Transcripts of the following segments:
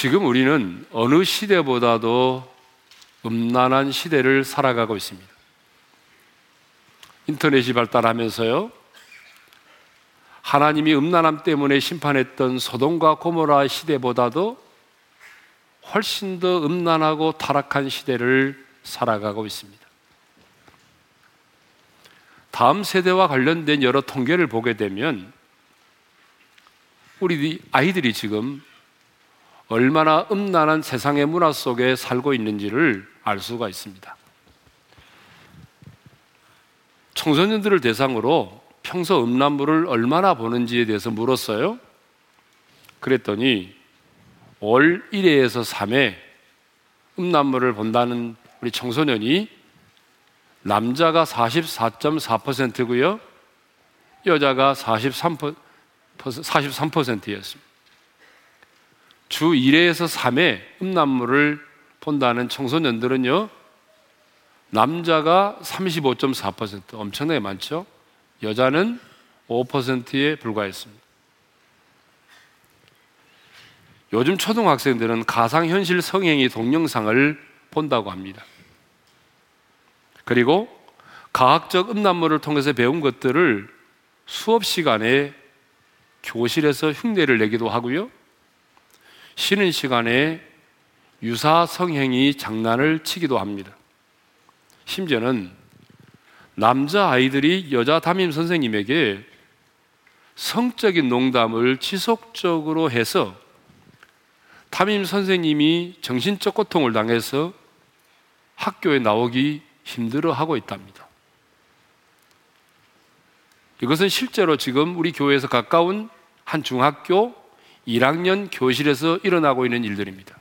지금 우리는 어느 시대보다도 음란한 시대를 살아가고 있습니다. 인터넷이 발달하면서요. 하나님이 음란함 때문에 심판했던 소돔과 고모라 시대보다도 훨씬 더 음란하고 타락한 시대를 살아가고 있습니다. 다음 세대와 관련된 여러 통계를 보게 되면 우리 아이들이 지금 얼마나 음란한 세상의 문화 속에 살고 있는지를 알 수가 있습니다. 청소년들을 대상으로 평소 음란물을 얼마나 보는지에 대해서 물었어요. 그랬더니 월 1회에서 3회 음란물을 본다는 우리 청소년이 남자가 44.4%고요. 여자가 43%, 43%였습니다. 주 1회에서 3회 음란물을 본다는 청소년들은요, 남자가 35.4% 엄청나게 많죠? 여자는 5%에 불과했습니다. 요즘 초등학생들은 가상현실 성행위 동영상을 본다고 합니다. 그리고 과학적 음란물을 통해서 배운 것들을 수업 시간에 교실에서 흉내를 내기도 하고요. 쉬는 시간에 유사 성행위 장난을 치기도 합니다. 심지어는 남자 아이들이 여자 담임 선생님에게 성적인 농담을 지속적으로 해서 담임 선생님이 정신적 고통을 당해서 학교에 나오기 힘들어 하고 있답니다. 이것은 실제로 지금 우리 교회에서 가까운 한 중학교 1학년 교실에서 일어나고 있는 일들입니다.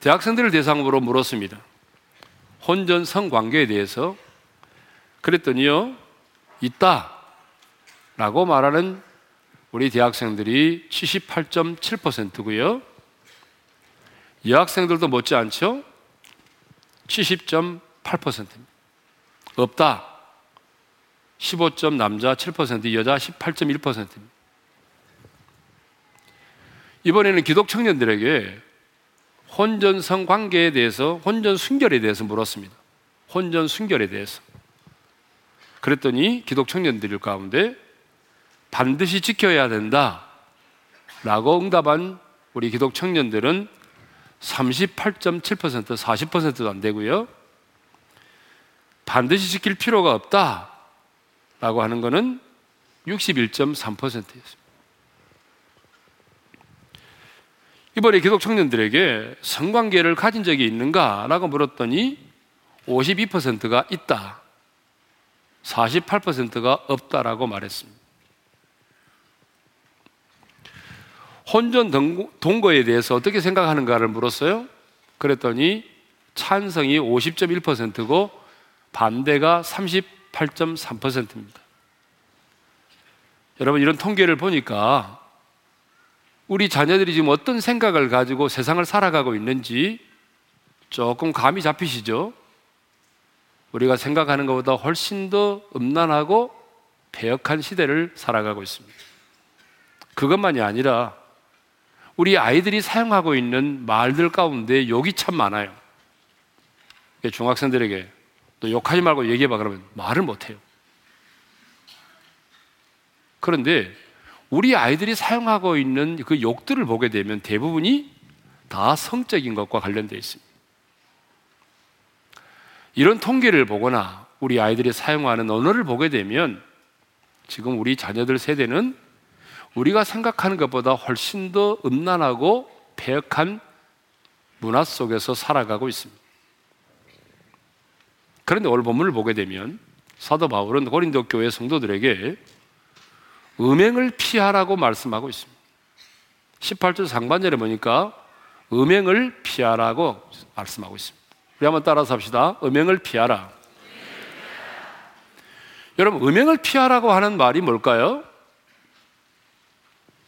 대학생들을 대상으로 물었습니다. 혼전 성관계에 대해서 그랬더니요, 있다. 라고 말하는 우리 대학생들이 78.7%고요. 여학생들도 못지않죠? 70.8%입니다. 없다. 15점 남자 7%, 여자 18.1%입니다. 이번에는 기독 청년들에게 혼전성 관계에 대해서, 혼전 순결에 대해서 물었습니다. 혼전 순결에 대해서. 그랬더니 기독 청년들 가운데 반드시 지켜야 된다. 라고 응답한 우리 기독 청년들은 38.7% 40%도 안 되고요. 반드시 지킬 필요가 없다. 라고 하는 것은 61.3%였습니다. 이번에 기독 청년들에게 성관계를 가진 적이 있는가? 라고 물었더니 52%가 있다. 48%가 없다라고 말했습니다. 혼전 동거에 대해서 어떻게 생각하는가를 물었어요. 그랬더니 찬성이 50.1%고 반대가 38.3%입니다. 여러분 이런 통계를 보니까 우리 자녀들이 지금 어떤 생각을 가지고 세상을 살아가고 있는지 조금 감이 잡히시죠? 우리가 생각하는 것보다 훨씬 더 음란하고 배역한 시대를 살아가고 있습니다. 그것만이 아니라 우리 아이들이 사용하고 있는 말들 가운데 욕이 참 많아요. 중학생들에게 너 욕하지 말고 얘기해봐 그러면 말을 못해요. 그런데 우리 아이들이 사용하고 있는 그 욕들을 보게 되면 대부분이 다 성적인 것과 관련되어 있습니다. 이런 통계를 보거나 우리 아이들이 사용하는 언어를 보게 되면 지금 우리 자녀들 세대는 우리가 생각하는 것보다 훨씬 더 음란하고 폐역한 문화 속에서 살아가고 있습니다. 그런데 오늘 본문을 보게 되면 사도 바울은 고린도 교회 성도들에게 음행을 피하라고 말씀하고 있습니다. 18절 상반절에 보니까 음행을 피하라고 말씀하고 있습니다. 우리 한번 따라서 합시다. 음행을 피하라. 여러분, 음행을 피하라고 하는 말이 뭘까요?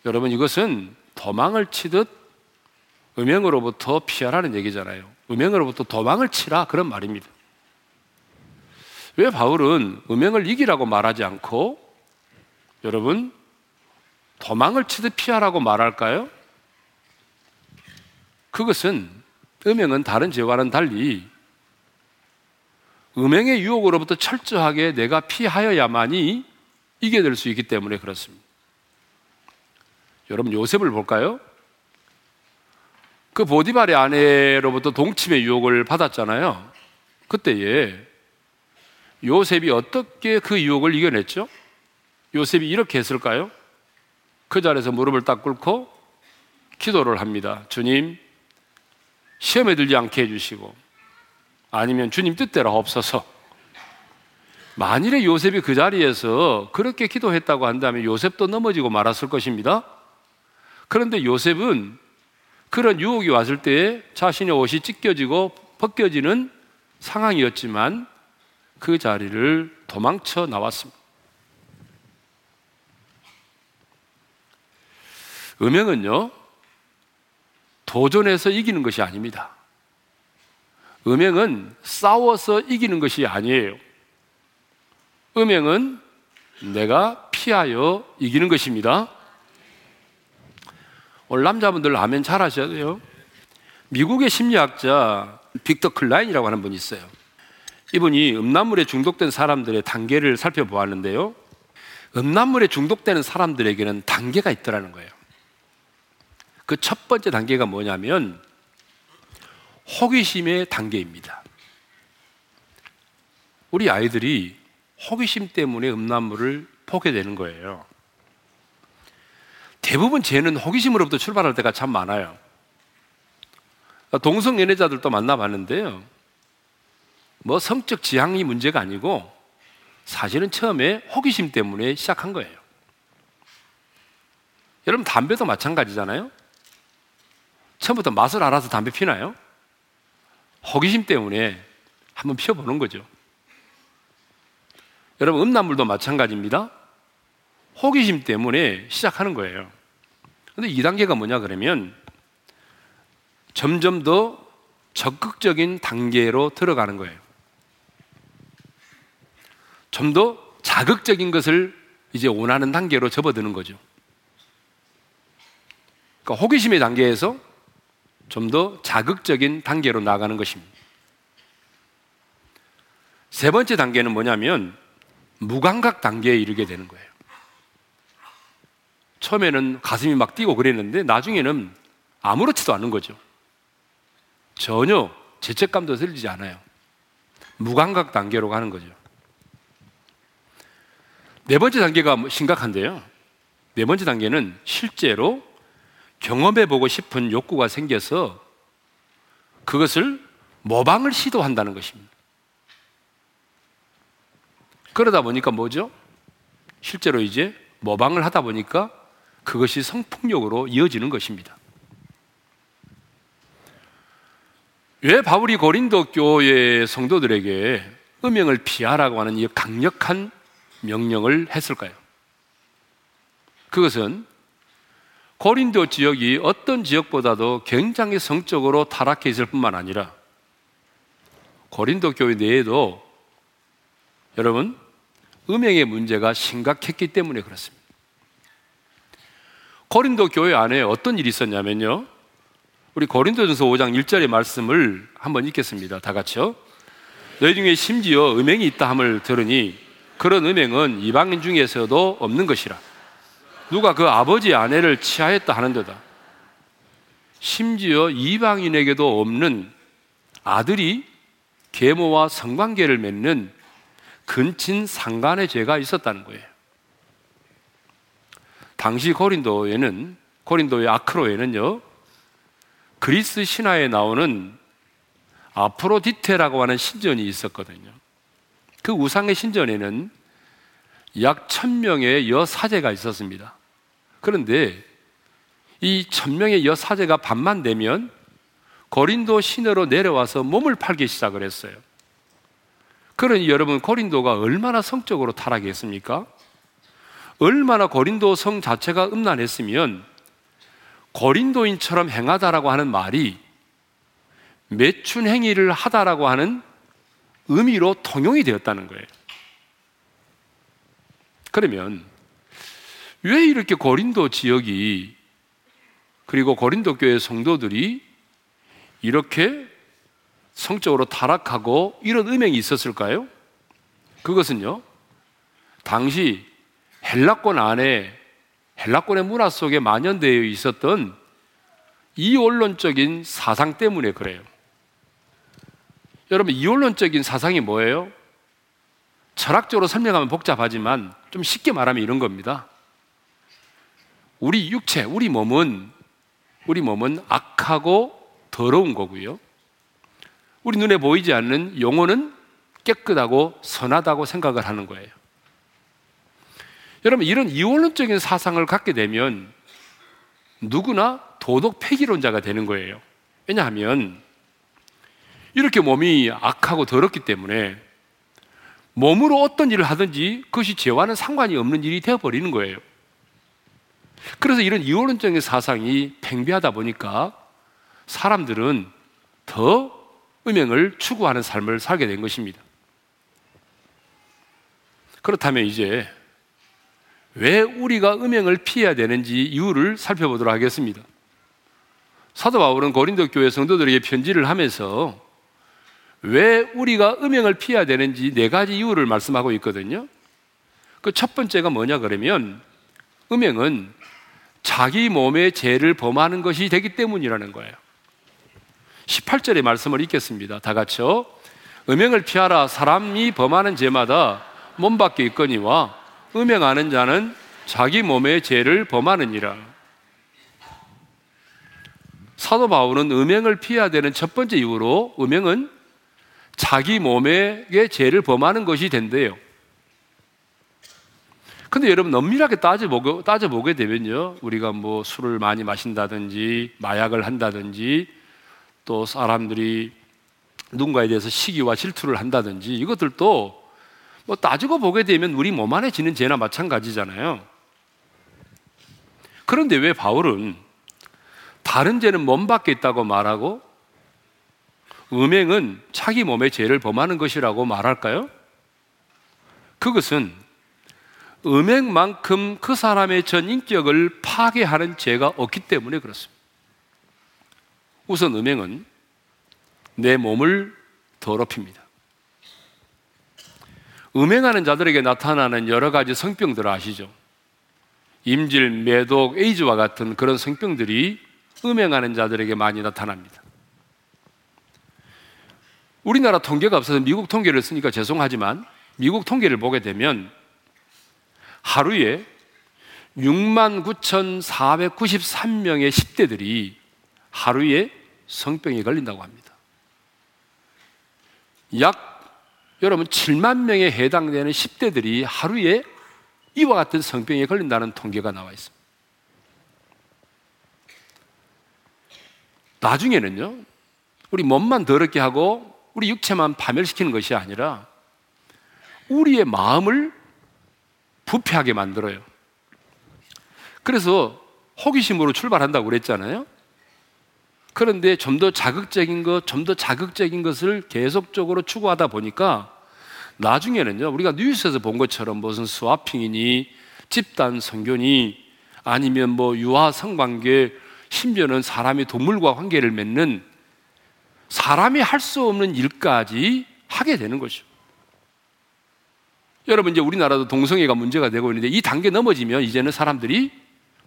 여러분 이것은 도망을 치듯 음행으로부터 피하라는 얘기잖아요. 음행으로부터 도망을 치라 그런 말입니다. 왜 바울은 음행을 이기라고 말하지 않고 여러분 도망을 치듯 피하라고 말할까요? 그것은 음행은 다른 죄와는 달리 음행의 유혹으로부터 철저하게 내가 피하여야만이 이겨낼 수 있기 때문에 그렇습니다. 여러분 요셉을 볼까요? 그 보디발의 아내로부터 동침의 유혹을 받았잖아요. 그때에 요셉이 어떻게 그 유혹을 이겨냈죠? 요셉이 이렇게 했을까요? 그 자리에서 무릎을 딱 꿇고 기도를 합니다. 주님, 시험에 들지 않게 해주시고, 아니면 주님 뜻대로 없어서. 만일에 요셉이 그 자리에서 그렇게 기도했다고 한다면 요셉도 넘어지고 말았을 것입니다. 그런데 요셉은 그런 유혹이 왔을 때에 자신의 옷이 찢겨지고 벗겨지는 상황이었지만 그 자리를 도망쳐 나왔습니다. 음행은요, 도전해서 이기는 것이 아닙니다. 음행은 싸워서 이기는 것이 아니에요. 음행은 내가 피하여 이기는 것입니다. 오늘 남자분들 아멘 잘 하셔야 돼요. 미국의 심리학자 빅터 클라인이라고 하는 분이 있어요. 이분이 음란물에 중독된 사람들의 단계를 살펴보았는데요. 음란물에 중독되는 사람들에게는 단계가 있더라는 거예요. 그 첫 번째 단계가 뭐냐면 호기심의 단계입니다. 우리 아이들이 호기심 때문에 음란물을 포게 되는 거예요. 대부분 죄는 호기심으로부터 출발할 때가 참 많아요. 동성 연애자들도 만나봤는데요. 뭐 성적 지향이 문제가 아니고 사실은 처음에 호기심 때문에 시작한 거예요. 여러분 담배도 마찬가지잖아요. 처음부터 맛을 알아서 담배 피나요? 호기심 때문에 한번 피워보는 거죠. 여러분, 음란물도 마찬가지입니다. 호기심 때문에 시작하는 거예요. 근데 2단계가 뭐냐 그러면 점점 더 적극적인 단계로 들어가는 거예요. 좀 더 자극적인 것을 이제 원하는 단계로 접어드는 거죠. 그러니까 호기심의 단계에서 좀 더 자극적인 단계로 나가는 것입니다. 세 번째 단계는 뭐냐면 무감각 단계에 이르게 되는 거예요. 처음에는 가슴이 막 뛰고 그랬는데 나중에는 아무렇지도 않은 거죠. 전혀 죄책감도 들지 않아요. 무감각 단계로 가는 거죠. 네 번째 단계가 심각한데요. 네 번째 단계는 실제로 경험해 보고 싶은 욕구가 생겨서 그것을 모방을 시도한다는 것입니다. 그러다 보니까 뭐죠? 실제로 이제 모방을 하다 보니까 그것이 성폭력으로 이어지는 것입니다. 왜 바울이 고린도 교회 성도들에게 음행을 피하라고 하는 이 강력한 명령을 했을까요? 그것은 고린도 지역이 어떤 지역보다도 굉장히 성적으로 타락해 있을 뿐만 아니라 고린도 교회 내에도 여러분 음행의 문제가 심각했기 때문에 그렇습니다. 고린도 교회 안에 어떤 일이 있었냐면요. 우리 고린도전서 5장 1절의 말씀을 한번 읽겠습니다. 다 같이요. 너희 중에 심지어 음행이 있다 함을 들으니 그런 음행은 이방인 중에서도 없는 것이라. 누가 그 아버지 아내를 취하였다 하는데다. 심지어 이방인에게도 없는 아들이 계모와 성관계를 맺는 근친 상간의 죄가 있었다는 거예요. 당시 고린도에는 고린도의 아크로에는요 그리스 신화에 나오는 아프로디테라고 하는 신전이 있었거든요. 그 우상의 신전에는 약 천명의 여사제가 있었습니다. 그런데 이 천명의 여사제가 밤만 되면 고린도 시내로 내려와서 몸을 팔기 시작을 했어요. 그러니 여러분 고린도가 얼마나 성적으로 타락했습니까? 얼마나 고린도 성 자체가 음란했으면 고린도인처럼 행하다라고 하는 말이 매춘 행위를 하다라고 하는 의미로 통용이 되었다는 거예요. 그러면 왜 이렇게 고린도 지역이 그리고 고린도 교회 성도들이 이렇게 성적으로 타락하고 이런 음행이 있었을까요? 그것은요, 당시 헬라권 안에 헬라권의 문화 속에 만연되어 있었던 이원론적인 사상 때문에 그래요. 여러분, 이원론적인 사상이 뭐예요? 철학적으로 설명하면 복잡하지만 좀 쉽게 말하면 이런 겁니다. 우리 육체, 우리 몸은 우리 몸은 악하고 더러운 거고요. 우리 눈에 보이지 않는 영혼은 깨끗하고 선하다고 생각을 하는 거예요. 여러분, 이런 이원론적인 사상을 갖게 되면 누구나 도덕 폐기론자가 되는 거예요. 왜냐하면 이렇게 몸이 악하고 더럽기 때문에 몸으로 어떤 일을 하든지 그것이 죄와는 상관이 없는 일이 되어버리는 거예요. 그래서 이런 이원론적인 사상이 팽배하다 보니까 사람들은 더 음행을 추구하는 삶을 살게 된 것입니다. 그렇다면 이제 왜 우리가 음행을 피해야 되는지 이유를 살펴보도록 하겠습니다. 사도 바울은 고린도 교회 성도들에게 편지를 하면서 왜 우리가 음행을 피해야 되는지 네 가지 이유를 말씀하고 있거든요. 그 첫 번째가 뭐냐 그러면 음행은 자기 몸의 죄를 범하는 것이 되기 때문이라는 거예요. 18절의 말씀을 읽겠습니다. 다 같이요. 음행을 피하라. 사람이 범하는 죄마다 몸 밖에 있거니와 음행하는 자는 자기 몸의 죄를 범하느니라. 사도 바울은 음행을 피해야 되는 첫 번째 이유로 음행은 자기 몸의 죄를 범하는 것이 된대요. 근데 여러분 엄밀하게 따져보게, 따져보게 되면요. 우리가 뭐 술을 많이 마신다든지 마약을 한다든지 또 사람들이 누군가에 대해서 시기와 질투를 한다든지 이것들도 뭐 따지고 보게 되면 우리 몸 안에 지는 죄나 마찬가지잖아요. 그런데 왜 바울은 다른 죄는 몸 밖에 있다고 말하고 음행은 자기 몸의 죄를 범하는 것이라고 말할까요? 그것은 음행만큼 그 사람의 전 인격을 파괴하는 죄가 없기 때문에 그렇습니다. 우선 음행은 내 몸을 더럽힙니다. 음행하는 자들에게 나타나는 여러 가지 성병들 아시죠? 임질, 매독, 에이즈와 같은 그런 성병들이 음행하는 자들에게 많이 나타납니다. 우리나라 통계가 없어서 미국 통계를 쓰니까 죄송하지만 미국 통계를 보게 되면 하루에 6만 9,493명의 10대들이 하루에 성병에 걸린다고 합니다. 약 여러분 7만 명에 해당되는 10대들이 하루에 이와 같은 성병에 걸린다는 통계가 나와 있습니다. 나중에는요, 우리 몸만 더럽게 하고 우리 육체만 파멸시키는 것이 아니라 우리의 마음을 부패하게 만들어요. 그래서 호기심으로 출발한다고 그랬잖아요. 그런데 좀 더 자극적인 것, 좀 더 자극적인 것을 계속적으로 추구하다 보니까 나중에는요, 우리가 뉴스에서 본 것처럼 무슨 스와핑이니, 집단 성교니, 아니면 뭐 유아 성관계, 심지어는 사람이 동물과 관계를 맺는 사람이 할 수 없는 일까지 하게 되는 거죠. 여러분, 이제 우리나라도 동성애가 문제가 되고 있는데 이 단계 넘어지면 이제는 사람들이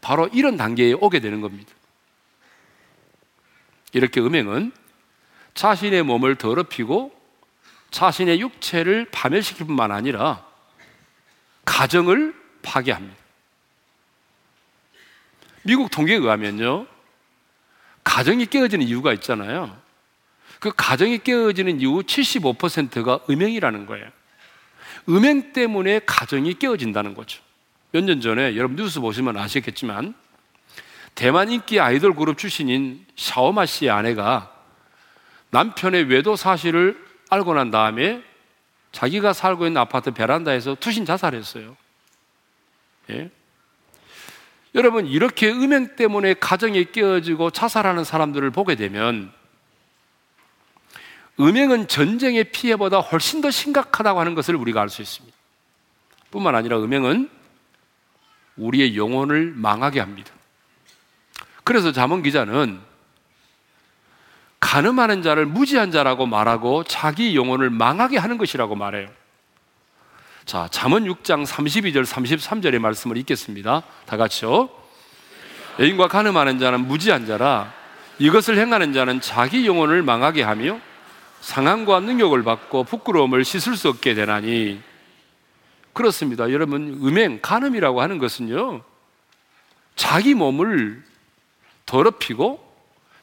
바로 이런 단계에 오게 되는 겁니다. 이렇게 음행은 자신의 몸을 더럽히고 자신의 육체를 파멸시킬 뿐만 아니라 가정을 파괴합니다. 미국 통계에 의하면요, 가정이 깨어지는 이유가 있잖아요. 그 가정이 깨어지는 이유 75%가 음행이라는 거예요. 음행 때문에 가정이 깨어진다는 거죠. 몇 년 전에 여러분 뉴스 보시면 아시겠지만 대만 인기 아이돌 그룹 출신인 샤오마 씨의 아내가 남편의 외도 사실을 알고 난 다음에 자기가 살고 있는 아파트 베란다에서 투신 자살했어요. 예? 여러분, 이렇게 음행 때문에 가정이 깨어지고 자살하는 사람들을 보게 되면 음행은 전쟁의 피해보다 훨씬 더 심각하다고 하는 것을 우리가 알 수 있습니다. 뿐만 아니라 음행은 우리의 영혼을 망하게 합니다. 그래서 자문 기자는 가늠하는 자를 무지한 자라고 말하고 자기 영혼을 망하게 하는 것이라고 말해요. 자, 잠언 6장 32절 33절의 말씀을 읽겠습니다. 다 같이요. 애인과 가늠하는 자는 무지한 자라 이것을 행하는 자는 자기 영혼을 망하게 하며 상함과 능욕을 받고 부끄러움을 씻을 수 없게 되나니 그렇습니다. 여러분 음행 간음이라고 하는 것은요. 자기 몸을 더럽히고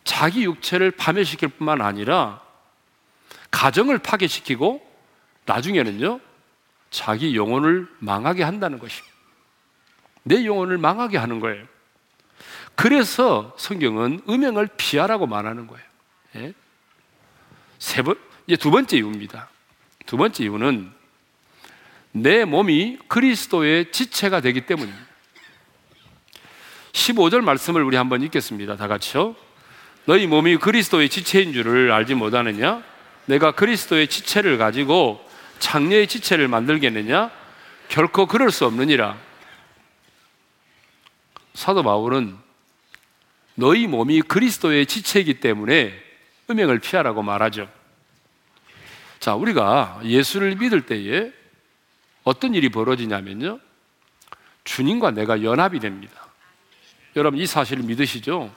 자기 육체를 파멸시킬 뿐만 아니라 가정을 파괴시키고 나중에는요. 자기 영혼을 망하게 한다는 것입니다. 내 영혼을 망하게 하는 거예요. 그래서 성경은 음행을 피하라고 말하는 거예요. 예? 세 번, 이제 두 번째 이유입니다. 두 번째 이유는 내 몸이 그리스도의 지체가 되기 때문입니다. 15절 말씀을 우리 한번 읽겠습니다. 다 같이요. 너희 몸이 그리스도의 지체인 줄을 알지 못하느냐? 내가 그리스도의 지체를 가지고 장녀의 지체를 만들겠느냐? 결코 그럴 수 없느니라. 사도 바울은 너희 몸이 그리스도의 지체이기 때문에 음행을 피하라고 말하죠. 자, 우리가 예수를 믿을 때에 어떤 일이 벌어지냐면요. 주님과 내가 연합이 됩니다. 여러분 이 사실을 믿으시죠?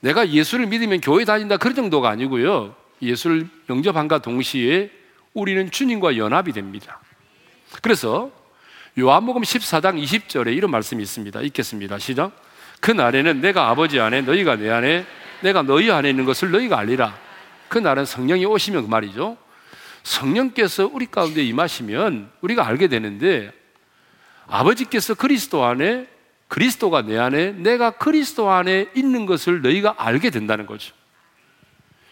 내가 예수를 믿으면 교회 다닌다 그런 정도가 아니고요. 예수를 영접한과 동시에 우리는 주님과 연합이 됩니다. 그래서 요한복음 14장 20절에 이런 말씀이 있습니다. 읽겠습니다. 시작. 그 날에는 내가 아버지 안에 너희가 내 안에 내가 너희 안에 있는 것을 너희가 알리라. 그 날은 성령이 오시면 그 말이죠. 성령께서 우리 가운데 임하시면 우리가 알게 되는데 아버지께서 그리스도 안에 그리스도가 내 안에 내가 그리스도 안에 있는 것을 너희가 알게 된다는 거죠.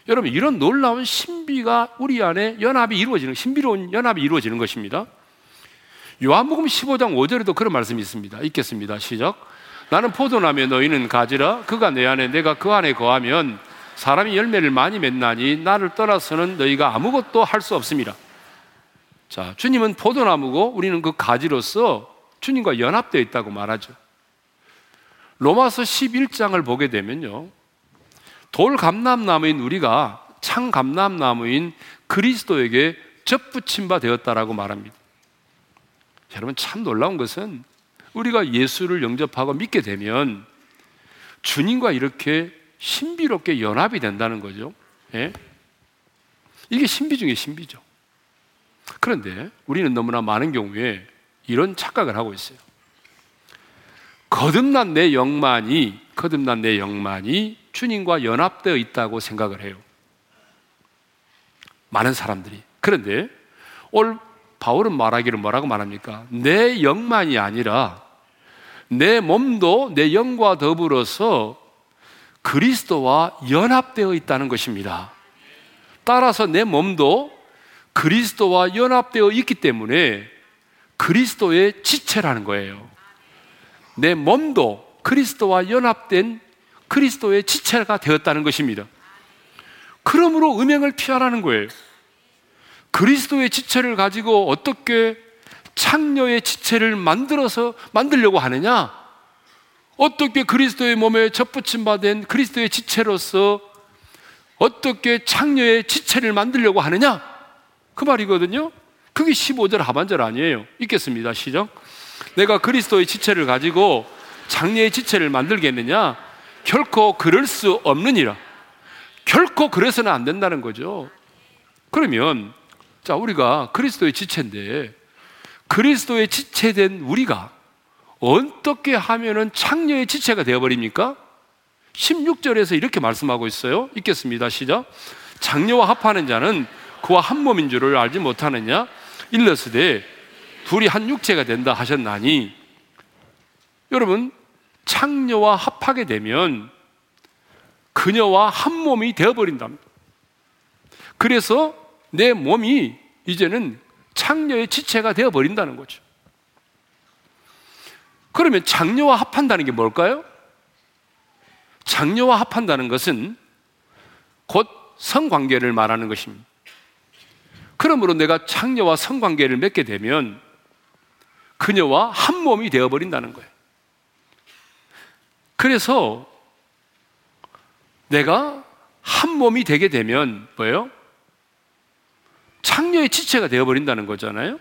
여러분 이런 놀라운 신비가 우리 안에 연합이 이루어지는 신비로운 연합이 이루어지는 것입니다. 요한복음 15장 5절에도 그런 말씀이 있습니다. 읽겠습니다. 시작. 나는 포도나며 너희는 가지라 그가 내 안에 내가 그 안에 거하면 사람이 열매를 많이 맺나니 나를 떠나서는 너희가 아무것도 할 수 없습니다. 자, 주님은 포도나무고 우리는 그 가지로서 주님과 연합되어 있다고 말하죠. 로마서 11장을 보게 되면요. 돌 감람나무인 우리가 창 감람나무인 그리스도에게 접붙임 바 되었다라고 말합니다. 여러분 참 놀라운 것은 우리가 예수를 영접하고 믿게 되면 주님과 이렇게 신비롭게 연합이 된다는 거죠. 예? 이게 신비 중에 신비죠. 그런데 우리는 너무나 많은 경우에 이런 착각을 하고 있어요. 거듭난 내 영만이 거듭난 내 영만이 주님과 연합되어 있다고 생각을 해요. 많은 사람들이. 그런데 올 바울은 말하기를 뭐라고 말합니까? 내 영만이 아니라 내 몸도 내 영과 더불어서 그리스도와 연합되어 있다는 것입니다. 따라서 내 몸도 그리스도와 연합되어 있기 때문에 그리스도의 지체라는 거예요. 내 몸도 그리스도와 연합된 그리스도의 지체가 되었다는 것입니다. 그러므로 음행을 피하라는 거예요. 그리스도의 지체를 가지고 어떻게 창녀의 지체를 만들어서 만들려고 하느냐? 어떻게 그리스도의 몸에 접붙임 받은 그리스도의 지체로서 어떻게 창녀의 지체를 만들려고 하느냐? 그 말이거든요. 그게 15절 하반절 아니에요. 읽겠습니다. 시작. 내가 그리스도의 지체를 가지고 장례의 지체를 만들겠느냐? 결코 그럴 수 없느니라. 결코 그래서는 안 된다는 거죠. 그러면 자 우리가 그리스도의 지체인데 그리스도의 지체된 우리가 어떻게 하면은 창녀의 지체가 되어버립니까? 16절에서 이렇게 말씀하고 있어요. 읽겠습니다. 시작. 장녀와 합하는 자는 그와 한 몸인 줄을 알지 못하느냐? 일러스되 둘이 한 육체가 된다 하셨나니 여러분 창녀와 합하게 되면 그녀와 한 몸이 되어버린답니다. 그래서 내 몸이 이제는 창녀의 지체가 되어 버린다는 거죠. 그러면 장녀와 합한다는 게 뭘까요? 장녀와 합한다는 것은 곧 성관계를 말하는 것입니다. 그러므로 내가 창녀와 성관계를 맺게 되면 그녀와 한 몸이 되어버린다는 거예요. 그래서 내가 한 몸이 되게 되면 뭐예요? 창녀의 지체가 되어버린다는 거잖아요.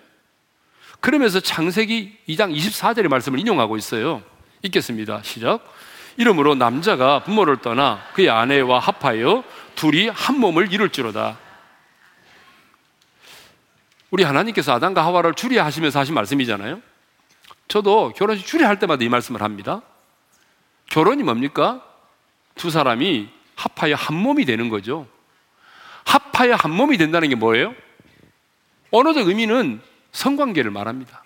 그러면서 창세기 2장 24절의 말씀을 인용하고 있어요. 읽겠습니다. 시작. 이러므로 남자가 부모를 떠나 그의 아내와 합하여 둘이 한 몸을 이룰지로다. 우리 하나님께서 아담과 하와를 주리하시면서 하신 말씀이잖아요. 저도 결혼식 주리할 때마다 이 말씀을 합니다. 결혼이 뭡니까? 두 사람이 합하여 한 몸이 되는 거죠. 합하여 한 몸이 된다는 게 뭐예요? 언어적 의미는 성관계를 말합니다.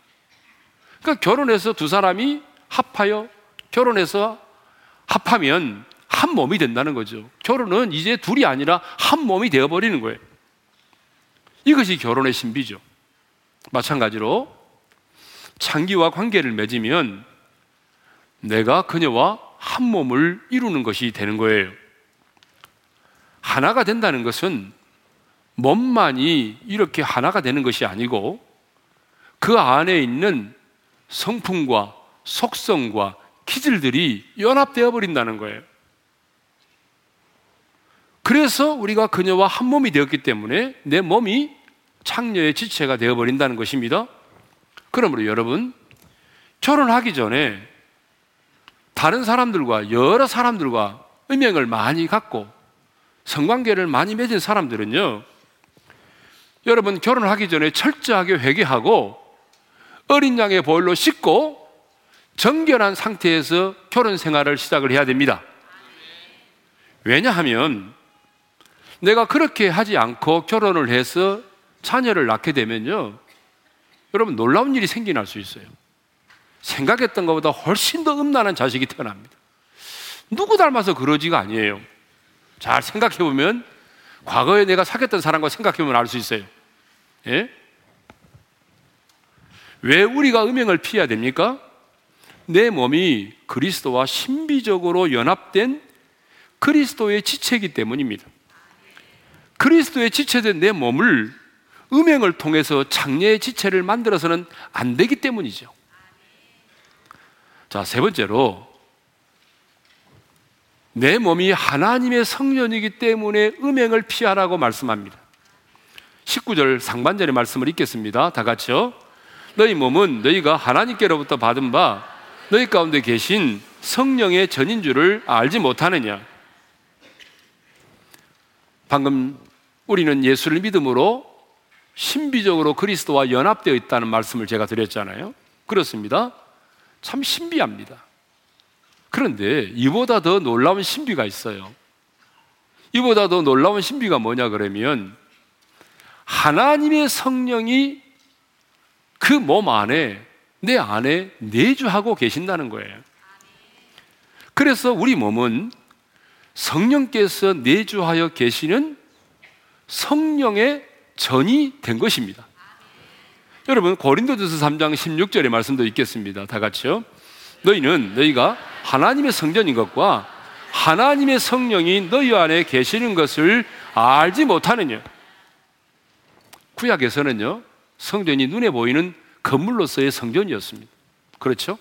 그러니까 결혼해서 두 사람이 합하여 결혼해서 합하면 한 몸이 된다는 거죠. 결혼은 이제 둘이 아니라 한 몸이 되어버리는 거예요. 이것이 결혼의 신비죠. 마찬가지로 장기와 관계를 맺으면 내가 그녀와 한 몸을 이루는 것이 되는 거예요. 하나가 된다는 것은 몸만이 이렇게 하나가 되는 것이 아니고 그 안에 있는 성품과 속성과 기질들이 연합되어 버린다는 거예요. 그래서 우리가 그녀와 한 몸이 되었기 때문에 내 몸이 창녀의 지체가 되어 버린다는 것입니다. 그러므로 여러분 결혼하기 전에 다른 사람들과 여러 사람들과 음행을 많이 갖고 성관계를 많이 맺은 사람들은요 여러분 결혼하기 전에 철저하게 회개하고 어린 양의 보일로 씻고 정결한 상태에서 결혼 생활을 시작을 해야 됩니다. 왜냐하면 내가 그렇게 하지 않고 결혼을 해서 자녀를 낳게 되면요. 여러분 놀라운 일이 생겨날 수 있어요. 생각했던 것보다 훨씬 더 음란한 자식이 태어납니다. 누구 닮아서 그러지가 아니에요. 잘 생각해 보면 과거에 내가 사귀었던 사람과 생각해 보면 알 수 있어요. 예? 왜 우리가 음행을 피해야 됩니까? 내 몸이 그리스도와 신비적으로 연합된 그리스도의 지체이기 때문입니다. 그리스도의 지체된 내 몸을 음행을 통해서 장례의 지체를 만들어서는 안 되기 때문이죠. 자, 세 번째로 내 몸이 하나님의 성전이기 때문에 음행을 피하라고 말씀합니다. 19절 상반절의 말씀을 읽겠습니다. 다 같이요. 너희 몸은 너희가 하나님께로부터 받은 바 너희 가운데 계신 성령의 전인 줄을 알지 못하느냐? 방금 우리는 예수를 믿음으로 신비적으로 그리스도와 연합되어 있다는 말씀을 제가 드렸잖아요. 그렇습니다. 참 신비합니다. 그런데 이보다 더 놀라운 신비가 있어요. 이보다 더 놀라운 신비가 뭐냐 그러면 하나님의 성령이 그 몸 안에 내 안에 내주하고 계신다는 거예요. 그래서 우리 몸은 성령께서 내주하여 계시는 성령의 전이 된 것입니다. 여러분 고린도전서 3장 16절의 말씀도 있겠습니다. 다 같이요. 너희는 너희가 하나님의 성전인 것과 하나님의 성령이 너희 안에 계시는 것을 알지 못하느냐. 구약에서는요, 성전이 눈에 보이는 건물로서의 성전이었습니다. 그렇죠?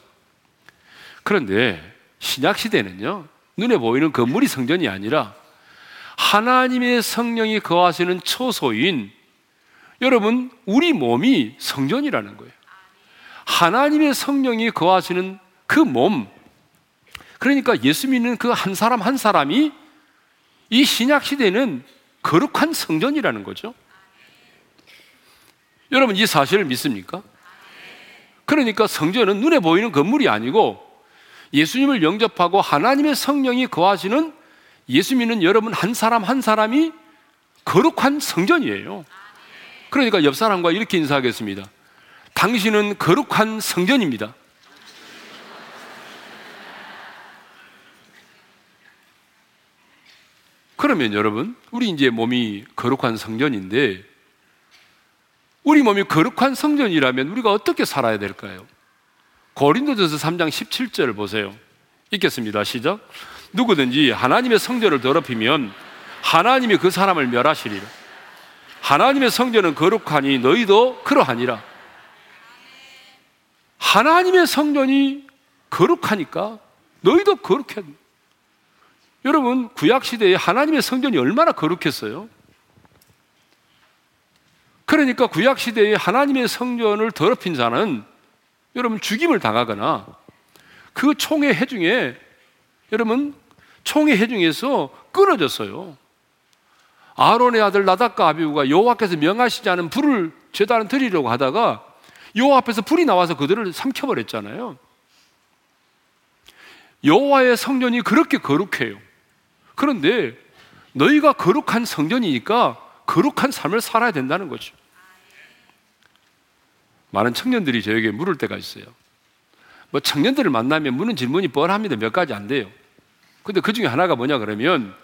그런데 신약 시대는요, 눈에 보이는 건물이 성전이 아니라 하나님의 성령이 거하시는 초소인 여러분, 우리 몸이 성전이라는 거예요. 하나님의 성령이 거하시는 그 몸, 그러니까 예수 믿는 그 한 사람 한 사람이 이 신약 시대는 거룩한 성전이라는 거죠. 여러분 이 사실을 믿습니까? 그러니까 성전은 눈에 보이는 건물이 아니고 예수님을 영접하고 하나님의 성령이 거하시는 예수 믿는 여러분 한 사람 한 사람이 거룩한 성전이에요. 그러니까 옆 사람과 이렇게 인사하겠습니다. 당신은 거룩한 성전입니다. 그러면 여러분, 우리 이제 몸이 거룩한 성전인데, 우리 몸이 거룩한 성전이라면 우리가 어떻게 살아야 될까요? 고린도전서 3장 17절 보세요. 읽겠습니다. 시작. 누구든지 하나님의 성전을 더럽히면 하나님이 그 사람을 멸하시리라. 하나님의 성전은 거룩하니 너희도 그러하니라. 하나님의 성전이 거룩하니까 너희도 거룩해. 여러분, 구약시대에 하나님의 성전이 얼마나 거룩했어요? 그러니까 구약 시대에 하나님의 성전을 더럽힌 자는 여러분 죽임을 당하거나 그 총의 해중에 여러분 총의 해중에서 끊어졌어요. 아론의 아들 나닥과 아비우가 여호와께서 명하시지 않은 불을 제단을 드리려고 하다가 여호와 앞에서 불이 나와서 그들을 삼켜버렸잖아요. 여호와의 성전이 그렇게 거룩해요. 그런데 너희가 거룩한 성전이니까 거룩한 삶을 살아야 된다는 거죠. 많은 청년들이 저에게 물을 때가 있어요. 뭐 청년들을 만나면 묻는 질문이 뻔합니다. 몇 가지 안 돼요. 근데 그 중에 하나가 뭐냐 그러면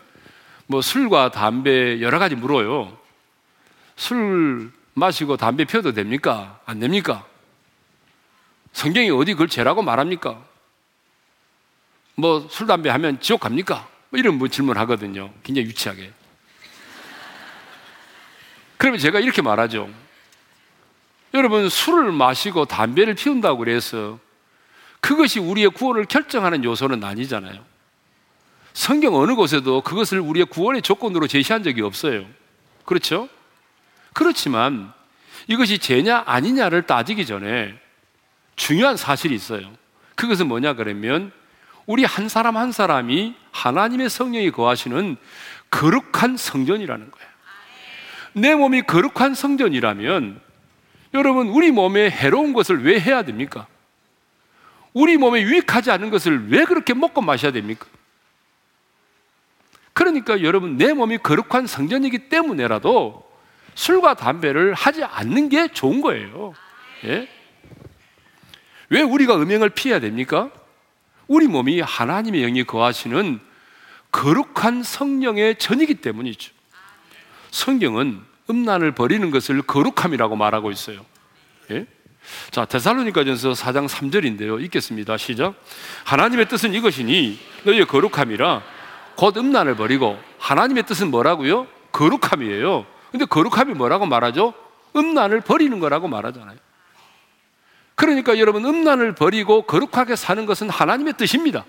뭐 술과 담배 여러 가지 물어요. 술 마시고 담배 피워도 됩니까? 안 됩니까? 성경이 어디 그걸 죄라고 말합니까? 뭐 술, 담배 하면 지옥 갑니까? 뭐 이런 뭐 질문 하거든요. 굉장히 유치하게. 그러면 제가 이렇게 말하죠. 여러분, 술을 마시고 담배를 피운다고 그래서 그것이 우리의 구원을 결정하는 요소는 아니잖아요. 성경 어느 곳에도 그것을 우리의 구원의 조건으로 제시한 적이 없어요. 그렇죠? 그렇지만 이것이 죄냐 아니냐를 따지기 전에 중요한 사실이 있어요. 그것은 뭐냐 그러면 우리 한 사람 한 사람이 하나님의 성령이 거하시는 거룩한 성전이라는 거예요. 내 몸이 거룩한 성전이라면 여러분 우리 몸에 해로운 것을 왜 해야 됩니까? 우리 몸에 유익하지 않은 것을 왜 그렇게 먹고 마셔야 됩니까? 그러니까 여러분 내 몸이 거룩한 성전이기 때문에라도 술과 담배를 하지 않는 게 좋은 거예요. 예? 왜 우리가 음행을 피해야 됩니까? 우리 몸이 하나님의 영이 거하시는 거룩한 성령의 전이기 때문이죠. 성경은 음란을 버리는 것을 거룩함이라고 말하고 있어요. 예? 자, 데살로니가전서 4장 3절인데요. 읽겠습니다. 시작. 하나님의 뜻은 이것이니 너희의 거룩함이라 곧 음란을 버리고 하나님의 뜻은 뭐라고요? 거룩함이에요. 근데 거룩함이 뭐라고 말하죠? 음란을 버리는 거라고 말하잖아요. 그러니까 여러분 음란을 버리고 거룩하게 사는 것은 하나님의 뜻입니다.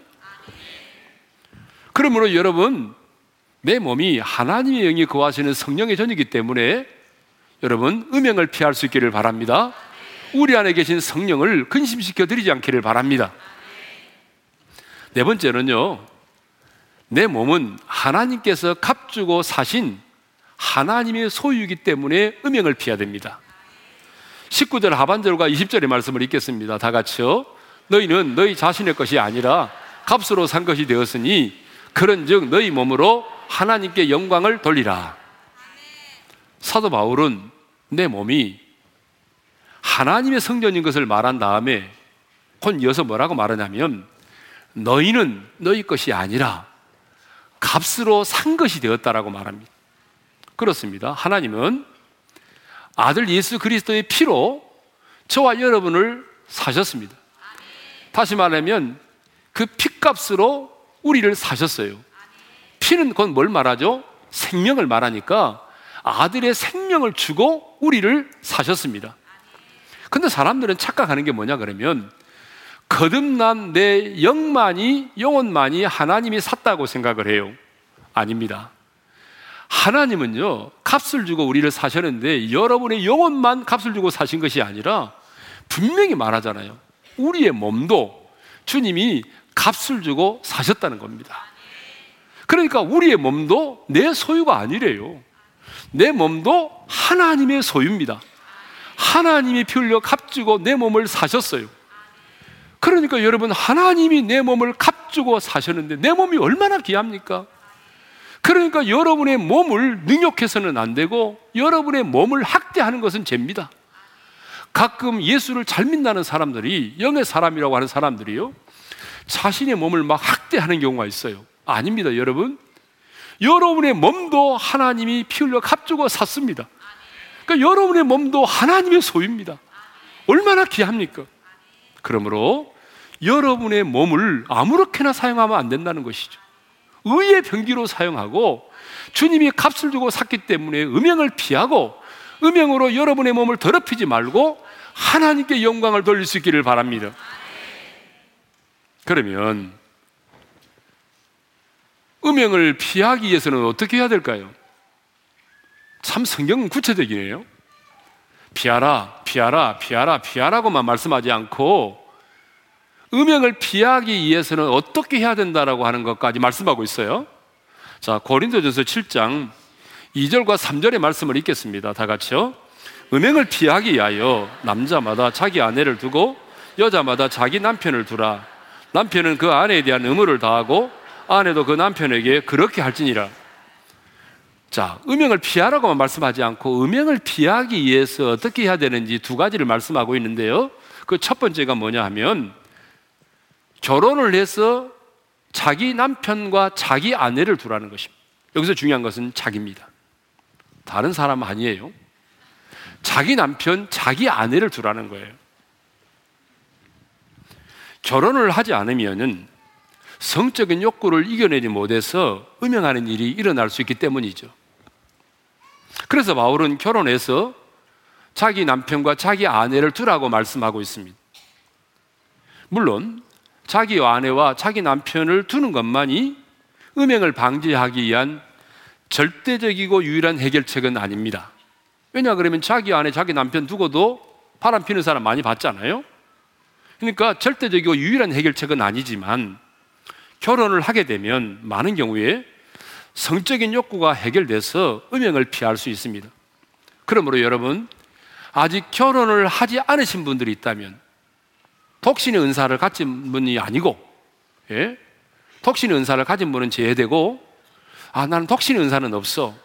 그러므로 여러분 내 몸이 하나님의 영이 거하시는 성령의 전이기 때문에 여러분 음행을 피할 수 있기를 바랍니다. 우리 안에 계신 성령을 근심시켜 드리지 않기를 바랍니다. 네 번째는요. 내 몸은 하나님께서 값주고 사신 하나님의 소유이기 때문에 음행을 피해야 됩니다. 19절 하반절과 20절의 말씀을 읽겠습니다. 다 같이요. 너희는 너희 자신의 것이 아니라 값으로 산 것이 되었으니 그런즉 너희 몸으로 하나님께 영광을 돌리라. 사도 바울은 내 몸이 하나님의 성전인 것을 말한 다음에 곧 이어서 뭐라고 말하냐면 너희는 너희 것이 아니라 값으로 산 것이 되었다라고 말합니다. 그렇습니다. 하나님은 아들 예수 그리스도의 피로 저와 여러분을 사셨습니다. 다시 말하면 그 피값으로 우리를 사셨어요. 피는 곧뭘 말하죠? 생명을 말하니까 아들의 생명을 주고 우리를 사셨습니다. 근데 사람들은 착각하는 게 뭐냐 그러면 거듭난 내 영만이 영혼만이 하나님이 샀다고 생각을 해요. 아닙니다. 하나님은요, 값을 주고 우리를 사셨는데 여러분의 영혼만 값을 주고 사신 것이 아니라 분명히 말하잖아요. 우리의 몸도 주님이 값을 주고 사셨다는 겁니다. 그러니까 우리의 몸도 내 소유가 아니래요. 내 몸도 하나님의 소유입니다. 하나님이 피 흘려 값주고 내 몸을 사셨어요. 그러니까 여러분 하나님이 내 몸을 값주고 사셨는데 내 몸이 얼마나 귀합니까? 그러니까 여러분의 몸을 능욕해서는 안 되고 여러분의 몸을 학대하는 것은 죄입니다. 가끔 예수를 잘 믿는 사람들이 영의 사람이라고 하는 사람들이요. 자신의 몸을 막 학대하는 경우가 있어요. 아닙니다, 여러분. 여러분의 몸도 하나님이 피 흘려 값주고 샀습니다. 그러니까 여러분의 몸도 하나님의 소유입니다. 얼마나 귀합니까? 그러므로 여러분의 몸을 아무렇게나 사용하면 안 된다는 것이죠. 의의 병기로 사용하고 주님이 값을 주고 샀기 때문에 음행을 피하고 음행으로 여러분의 몸을 더럽히지 말고 하나님께 영광을 돌릴 수 있기를 바랍니다. 그러면 음행을 피하기 위해서는 어떻게 해야 될까요? 참 성경은 구체적이네요. 피하라, 피하라, 피하라, 피하라고만 말씀하지 않고 음행을 피하기 위해서는 어떻게 해야 된다라고 하는 것까지 말씀하고 있어요. 자, 고린도전서 7장 2절과 3절의 말씀을 읽겠습니다. 다 같이요. 음행을 피하기 위하여 남자마다 자기 아내를 두고 여자마다 자기 남편을 두라. 남편은 그 아내에 대한 의무를 다하고 아내도 그 남편에게 그렇게 할지니라. 자, 음행을 피하라고만 말씀하지 않고 음행을 피하기 위해서 어떻게 해야 되는지 두 가지를 말씀하고 있는데요. 그 첫 번째가 뭐냐 하면 결혼을 해서 자기 남편과 자기 아내를 두라는 것입니다. 여기서 중요한 것은 자기입니다. 다른 사람 아니에요. 자기 남편, 자기 아내를 두라는 거예요. 결혼을 하지 않으면은 성적인 욕구를 이겨내지 못해서 음행하는 일이 일어날 수 있기 때문이죠. 그래서 바울은 결혼해서 자기 남편과 자기 아내를 두라고 말씀하고 있습니다. 물론 자기 아내와 자기 남편을 두는 것만이 음행을 방지하기 위한 절대적이고 유일한 해결책은 아닙니다. 왜냐 그러면 자기 아내, 자기 남편 두고도 바람 피는 사람 많이 봤잖아요. 그러니까 절대적이고 유일한 해결책은 아니지만 결혼을 하게 되면 많은 경우에 성적인 욕구가 해결돼서 음행을 피할 수 있습니다. 그러므로 여러분, 아직 결혼을 하지 않으신 분들이 있다면, 독신의 은사를 가진 분이 아니고, 예? 독신의 은사를 가진 분은 제외되고, 아, 나는 독신의 은사는 없어.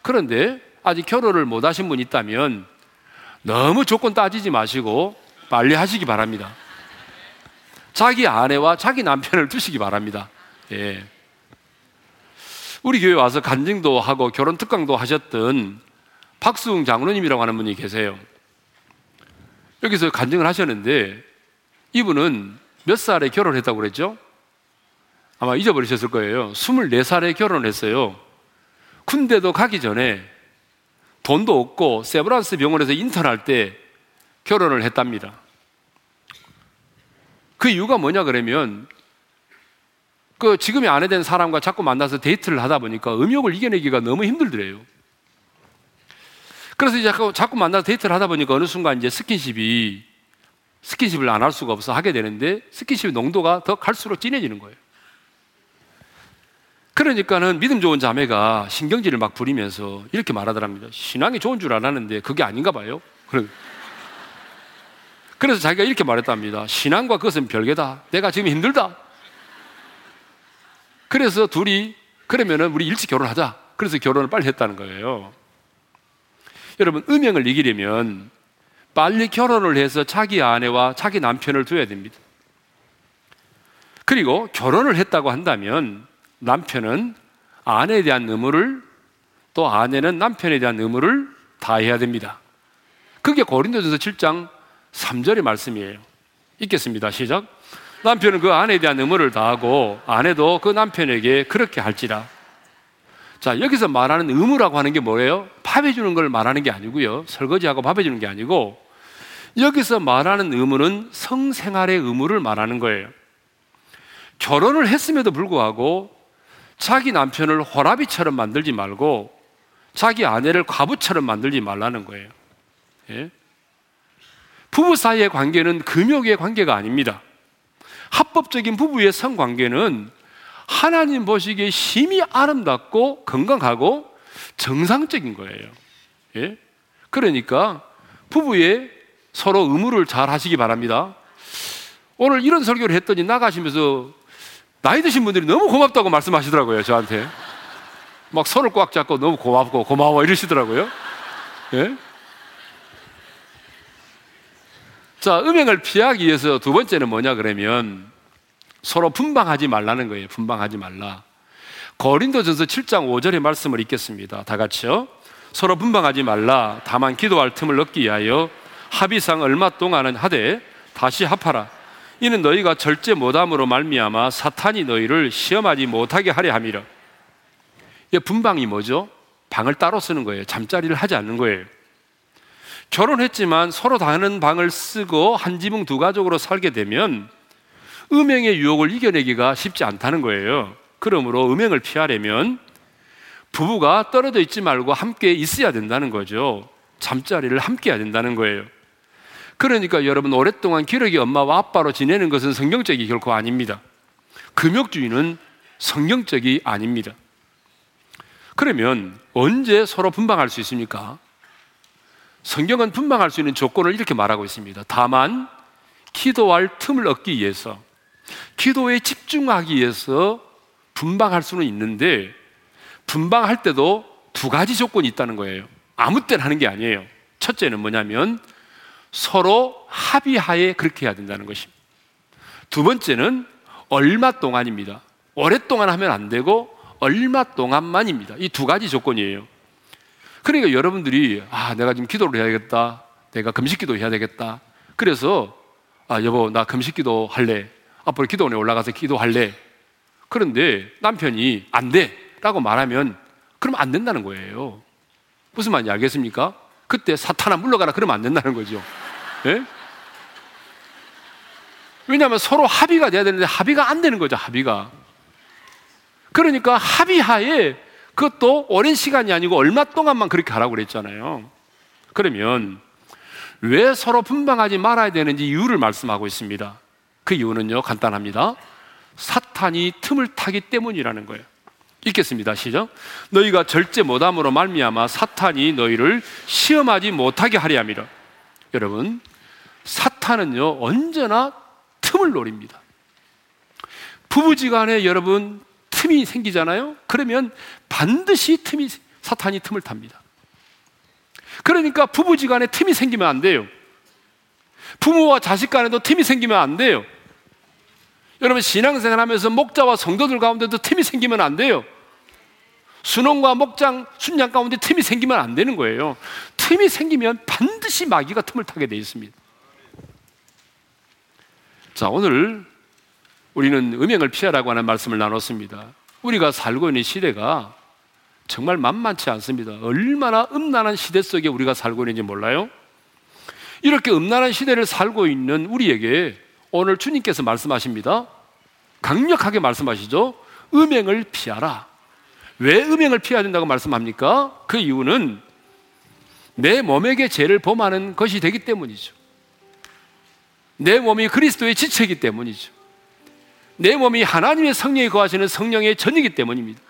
그런데 아직 결혼을 못 하신 분이 있다면, 너무 조건 따지지 마시고, 빨리 하시기 바랍니다. 자기 아내와 자기 남편을 두시기 바랍니다. 예. 우리 교회 와서 간증도 하고 결혼 특강도 하셨던 박수웅 장로님이라고 하는 분이 계세요. 여기서 간증을 하셨는데 이분은 몇 살에 결혼했다고 그랬죠? 아마 잊어버리셨을 거예요. 24살에 결혼을 했어요. 군대도 가기 전에 돈도 없고 세브란스 병원에서 인턴할 때 결혼을 했답니다. 그 이유가 뭐냐 그러면 그 지금이 아내 된 사람과 자꾸 만나서 데이트를 하다 보니까 음욕을 이겨내기가 너무 힘들더래요. 그래서 이제 자꾸, 자꾸 만나서 데이트를 하다 보니까 어느 순간 이제 스킨십이 스킨십을 안 할 수가 없어 하게 되는데 스킨십 농도가 더 갈수록 진해지는 거예요. 그러니까는 믿음 좋은 자매가 신경질을 막 부리면서 이렇게 말하더랍니다. 신앙이 좋은 줄 알았는데 그게 아닌가 봐요. 그래서 자기가 이렇게 말했답니다. 신앙과 그것은 별개다. 내가 지금 힘들다. 그래서 둘이 그러면은 우리 일찍 결혼하자. 그래서 결혼을 빨리 했다는 거예요. 여러분, 음행을 이기려면 빨리 결혼을 해서 자기 아내와 자기 남편을 둬야 됩니다. 그리고 결혼을 했다고 한다면 남편은 아내에 대한 의무를 또 아내는 남편에 대한 의무를 다해야 됩니다. 그게 고린도전서 7장 3절의 말씀이에요. 읽겠습니다. 시작. 남편은 그 아내에 대한 의무를 다하고 아내도 그 남편에게 그렇게 할지라. 자, 여기서 말하는 의무라고 하는 게 뭐예요? 밥 해주는 걸 말하는 게 아니고요. 설거지하고 밥 해주는 게 아니고 여기서 말하는 의무는 성생활의 의무를 말하는 거예요. 결혼을 했음에도 불구하고 자기 남편을 호라비처럼 만들지 말고 자기 아내를 과부처럼 만들지 말라는 거예요. 예? 부부 사이의 관계는 금욕의 관계가 아닙니다. 합법적인 부부의 성관계는 하나님 보시기에 심히 아름답고 건강하고 정상적인 거예요. 예? 그러니까 부부의 서로 의무를 잘 하시기 바랍니다. 오늘 이런 설교를 했더니 나가시면서 나이 드신 분들이 너무 고맙다고 말씀하시더라고요, 저한테. 막 손을 꽉 잡고 너무 고맙고 고마워 이러시더라고요. 예? 자, 음행을 피하기 위해서 두 번째는 뭐냐 그러면 서로 분방하지 말라는 거예요. 분방하지 말라. 고린도전서 7장 5절의 말씀을 읽겠습니다. 다 같이요. 서로 분방하지 말라. 다만 기도할 틈을 얻기 위하여 합의상 얼마 동안은 하되 다시 합하라. 이는 너희가 절제 못함으로 말미암아 사탄이 너희를 시험하지 못하게 하려 함이라. 이 분방이 뭐죠? 방을 따로 쓰는 거예요. 잠자리를 하지 않는 거예요. 결혼했지만 서로 다른 방을 쓰고 한 지붕 두 가족으로 살게 되면 음행의 유혹을 이겨내기가 쉽지 않다는 거예요. 그러므로 음행을 피하려면 부부가 떨어져 있지 말고 함께 있어야 된다는 거죠. 잠자리를 함께 해야 된다는 거예요. 그러니까 여러분 오랫동안 기러기 엄마와 아빠로 지내는 것은 성경적이 결코 아닙니다. 금욕주의는 성경적이 아닙니다. 그러면 언제 서로 분방할 수 있습니까? 성경은 분방할 수 있는 조건을 이렇게 말하고 있습니다. 다만 기도할 틈을 얻기 위해서 기도에 집중하기 위해서 분방할 수는 있는데 분방할 때도 두 가지 조건이 있다는 거예요. 아무 때나 하는 게 아니에요. 첫째는 뭐냐면 서로 합의하에 그렇게 해야 된다는 것입니다. 두 번째는 얼마 동안입니다. 오랫동안 하면 안 되고 얼마 동안만입니다. 이 두 가지 조건이에요. 그러니까 여러분들이 아, 내가 지금 기도를 해야겠다. 내가 금식 기도 해야 되겠다. 그래서 아, 여보, 나 금식 기도 할래. 앞으로 기도원에 올라가서 기도할래. 그런데 남편이 안 돼. 라고 말하면 그럼 안 된다는 거예요. 무슨 말인지 알겠습니까? 그때 사탄아 물러가라 그러면 안 된다는 거죠. 예? 왜냐하면 서로 합의가 돼야 되는데 합의가 안 되는 거죠, 합의가. 그러니까 합의하에 그것도 오랜 시간이 아니고 얼마 동안만 그렇게 하라고 그랬잖아요. 그러면 왜 서로 분방하지 말아야 되는지 이유를 말씀하고 있습니다. 그 이유는요, 간단합니다. 사탄이 틈을 타기 때문이라는 거예요. 읽겠습니다. 시작. 너희가 절제 못함으로 말미암아 사탄이 너희를 시험하지 못하게 하려 함이라. 여러분, 사탄은요 언제나 틈을 노립니다. 부부지간에 여러분 틈이 생기잖아요. 그러면 반드시 틈이 사탄이 틈을 탑니다. 그러니까 부부지간에 틈이 생기면 안 돼요. 부모와 자식 간에도 틈이 생기면 안 돼요. 여러분 신앙생활 하면서 목자와 성도들 가운데도 틈이 생기면 안 돼요. 순원과 목장, 순양 가운데 틈이 생기면 안 되는 거예요. 틈이 생기면 반드시 마귀가 틈을 타게 되어 있습니다. 자, 오늘 우리는 음행을 피하라고 하는 말씀을 나눴습니다. 우리가 살고 있는 시대가 정말 만만치 않습니다. 얼마나 음란한 시대 속에 우리가 살고 있는지 몰라요? 이렇게 음란한 시대를 살고 있는 우리에게 오늘 주님께서 말씀하십니다. 강력하게 말씀하시죠. 음행을 피하라. 왜 음행을 피해야 된다고 말씀합니까? 그 이유는 내 몸에게 죄를 범하는 것이 되기 때문이죠. 내 몸이 그리스도의 지체이기 때문이죠. 내 몸이 하나님의 성령이 거하시는 성령의 전이기 때문입니다.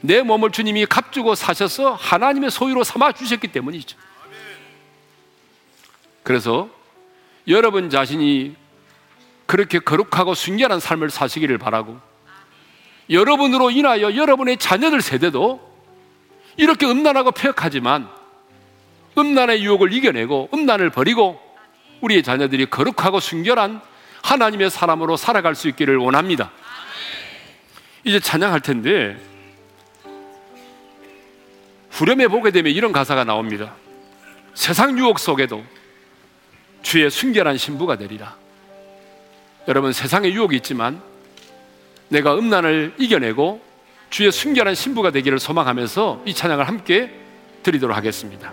내 몸을 주님이 값주고 사셔서 하나님의 소유로 삼아 주셨기 때문이죠. 그래서 여러분 자신이 그렇게 거룩하고 순결한 삶을 사시기를 바라고 여러분으로 인하여 여러분의 자녀들 세대도 이렇게 음란하고 폐역하지만 음란의 유혹을 이겨내고 음란을 버리고 우리의 자녀들이 거룩하고 순결한 하나님의 사람으로 살아갈 수 있기를 원합니다. 이제 찬양할 텐데 후렴에 보게 되면 이런 가사가 나옵니다. 세상 유혹 속에도 주의 순결한 신부가 되리라. 여러분 세상에 유혹이 있지만 내가 음란을 이겨내고 주의 순결한 신부가 되기를 소망하면서 이 찬양을 함께 드리도록 하겠습니다.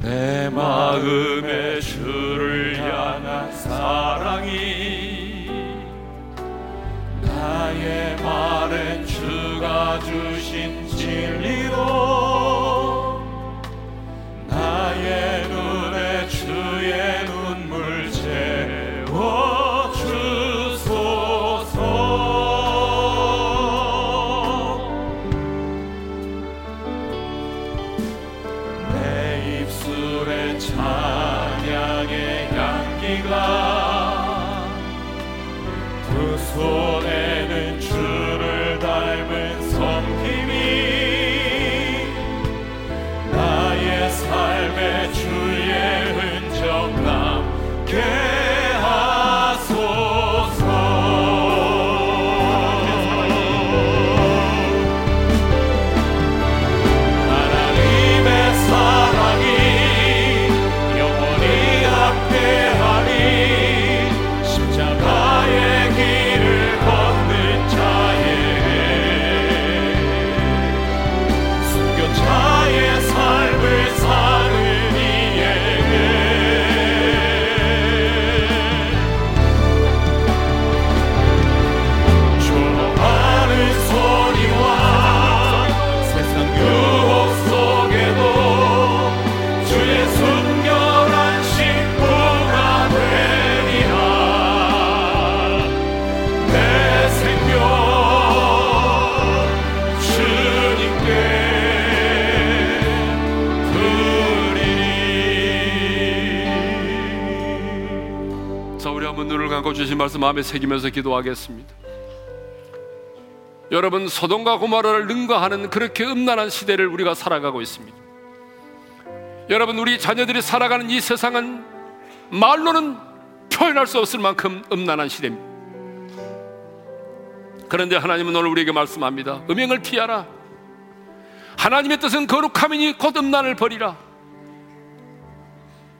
내 마음의 주를 향한 사랑이 나의 말은 주가 주신 진리로 나의 붙잡고 주신 말씀 마음에 새기면서 기도하겠습니다. 여러분 소돔과 고모라를 능가하는 그렇게 음란한 시대를 우리가 살아가고 있습니다. 여러분 우리 자녀들이 살아가는 이 세상은 말로는 표현할 수 없을 만큼 음란한 시대입니다. 그런데 하나님은 오늘 우리에게 말씀합니다. 음행을 피하라. 하나님의 뜻은 거룩함이니 곧 음란을 버리라.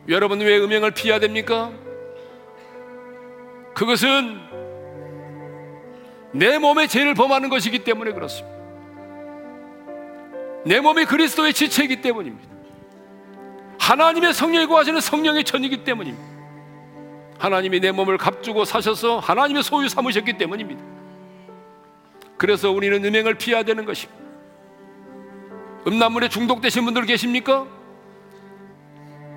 여러분 왜 음행을 피해야 됩니까? 그것은 내 몸의 죄를 범하는 것이기 때문에 그렇습니다. 내 몸이 그리스도의 지체이기 때문입니다. 하나님의 성령이 구하시는 성령의 천이기 때문입니다. 하나님이 내 몸을 값주고 사셔서 하나님의 소유 삼으셨기 때문입니다. 그래서 우리는 음행을 피해야 되는 것입니다. 음란물에 중독되신 분들 계십니까?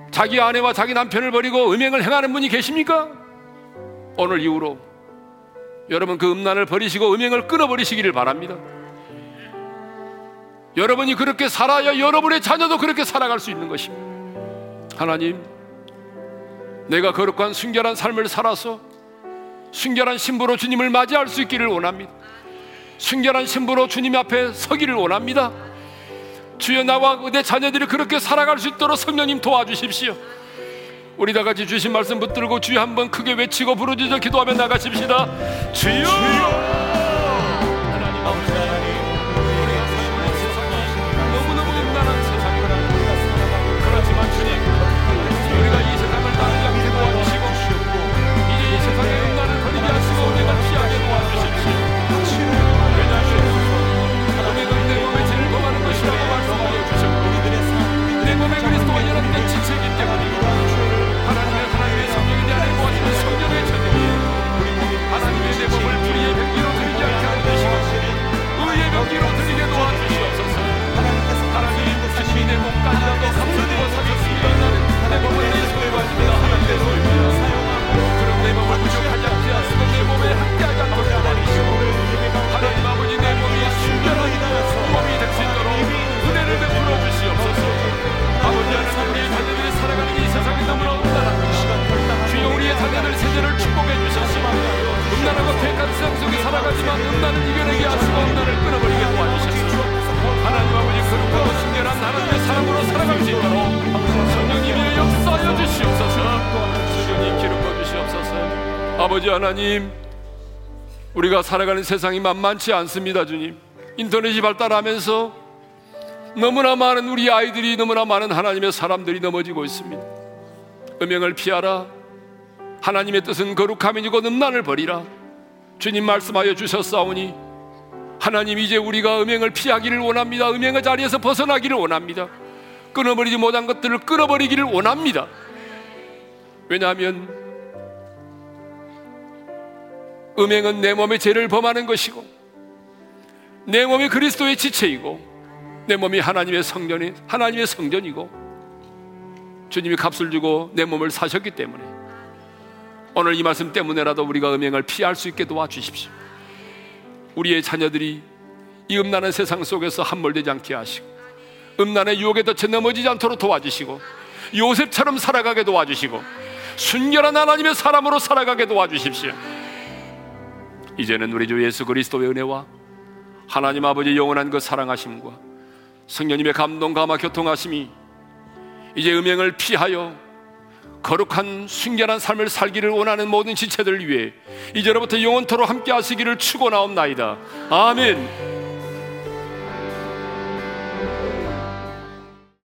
자기 아내와 자기 남편을 버리고 음행을 행하는 분이 계십니까? 오늘 이후로 여러분 그 음란을 버리시고 음행을 끊어버리시기를 바랍니다. 여러분이 그렇게 살아야 여러분의 자녀도 그렇게 살아갈 수 있는 것입니다. 하나님, 내가 거룩한 순결한 삶을 살아서 순결한 신부로 주님을 맞이할 수 있기를 원합니다. 순결한 신부로 주님 앞에 서기를 원합니다. 주여 나와 내 자녀들이 그렇게 살아갈 수 있도록 성령님 도와주십시오. 우리 다 같이 주신 말씀 붙들고 주여 한번 크게 외치고 부르짖어 기도하며 나가십시다. 주여! 하나 병기로 드리게 도와주시옵소서 하나님 주님이 내 몸까지라도 값을 주고 사셨으며 나는 내 몸은 내 소유가 하나님의 소유입니다 그럼 내 몸을 부족하지 않게 하시고 내 몸에 함께하지 않도록 도와주시고 하나님 아버지 내 몸이 순결한 몸이 될 수 있도록 은혜를 베풀어 주시옵소서 아버지 하나님 우리의 자녀들이 살아가는 이 세상이 너무나 음란합니다 주여 우리의 자녀들 세대를 축복해 주셨으며 퇴행한 세상 속에 살아가지만 음란을 이겨내게 하시고 음란을 끊어버리게 도와주셨으며 하나님 아버지 거룩하고 순결한 하나님의 사람으로 살아갈 수 있도록 성령님의 역사하여 주시옵소서 주님 기름 주시옵소서 아버지 하나님 우리가 살아가는 세상이 만만치 않습니다 주님 인터넷이 발달하면서 너무나 많은 우리 아이들이 너무나 많은 하나님의 사람들이 넘어지고 있습니다. 음행을 피하라. 하나님의 뜻은 거룩함이고 음란을 버리라. 주님 말씀하여 주셨사오니 하나님 이제 우리가 음행을 피하기를 원합니다. 음행의 자리에서 벗어나기를 원합니다. 끊어버리지 못한 것들을 끊어버리기를 원합니다. 왜냐하면 음행은 내 몸의 죄를 범하는 것이고 내 몸이 그리스도의 지체이고 내 몸이 하나님의 성전이 하나님의 성전이고 주님이 값을 주고 내 몸을 사셨기 때문에 오늘 이 말씀 때문에라도 우리가 음행을 피할 수 있게 도와주십시오. 우리의 자녀들이 이 음란한 세상 속에서 함몰되지 않게 하시고 음란의 유혹에 덫혀 넘어지지 않도록 도와주시고 요셉처럼 살아가게 도와주시고 순결한 하나님의 사람으로 살아가게 도와주십시오. 이제는 우리 주 예수 그리스도의 은혜와 하나님 아버지 영원한 그 사랑하심과 성령님의 감동 감화 교통하심이 이제 음행을 피하여 거룩한 순결한 삶을 살기를 원하는 모든 지체들 위해 이제로부터 영원토로 함께 하시기를 축원하옵나이다. 아멘.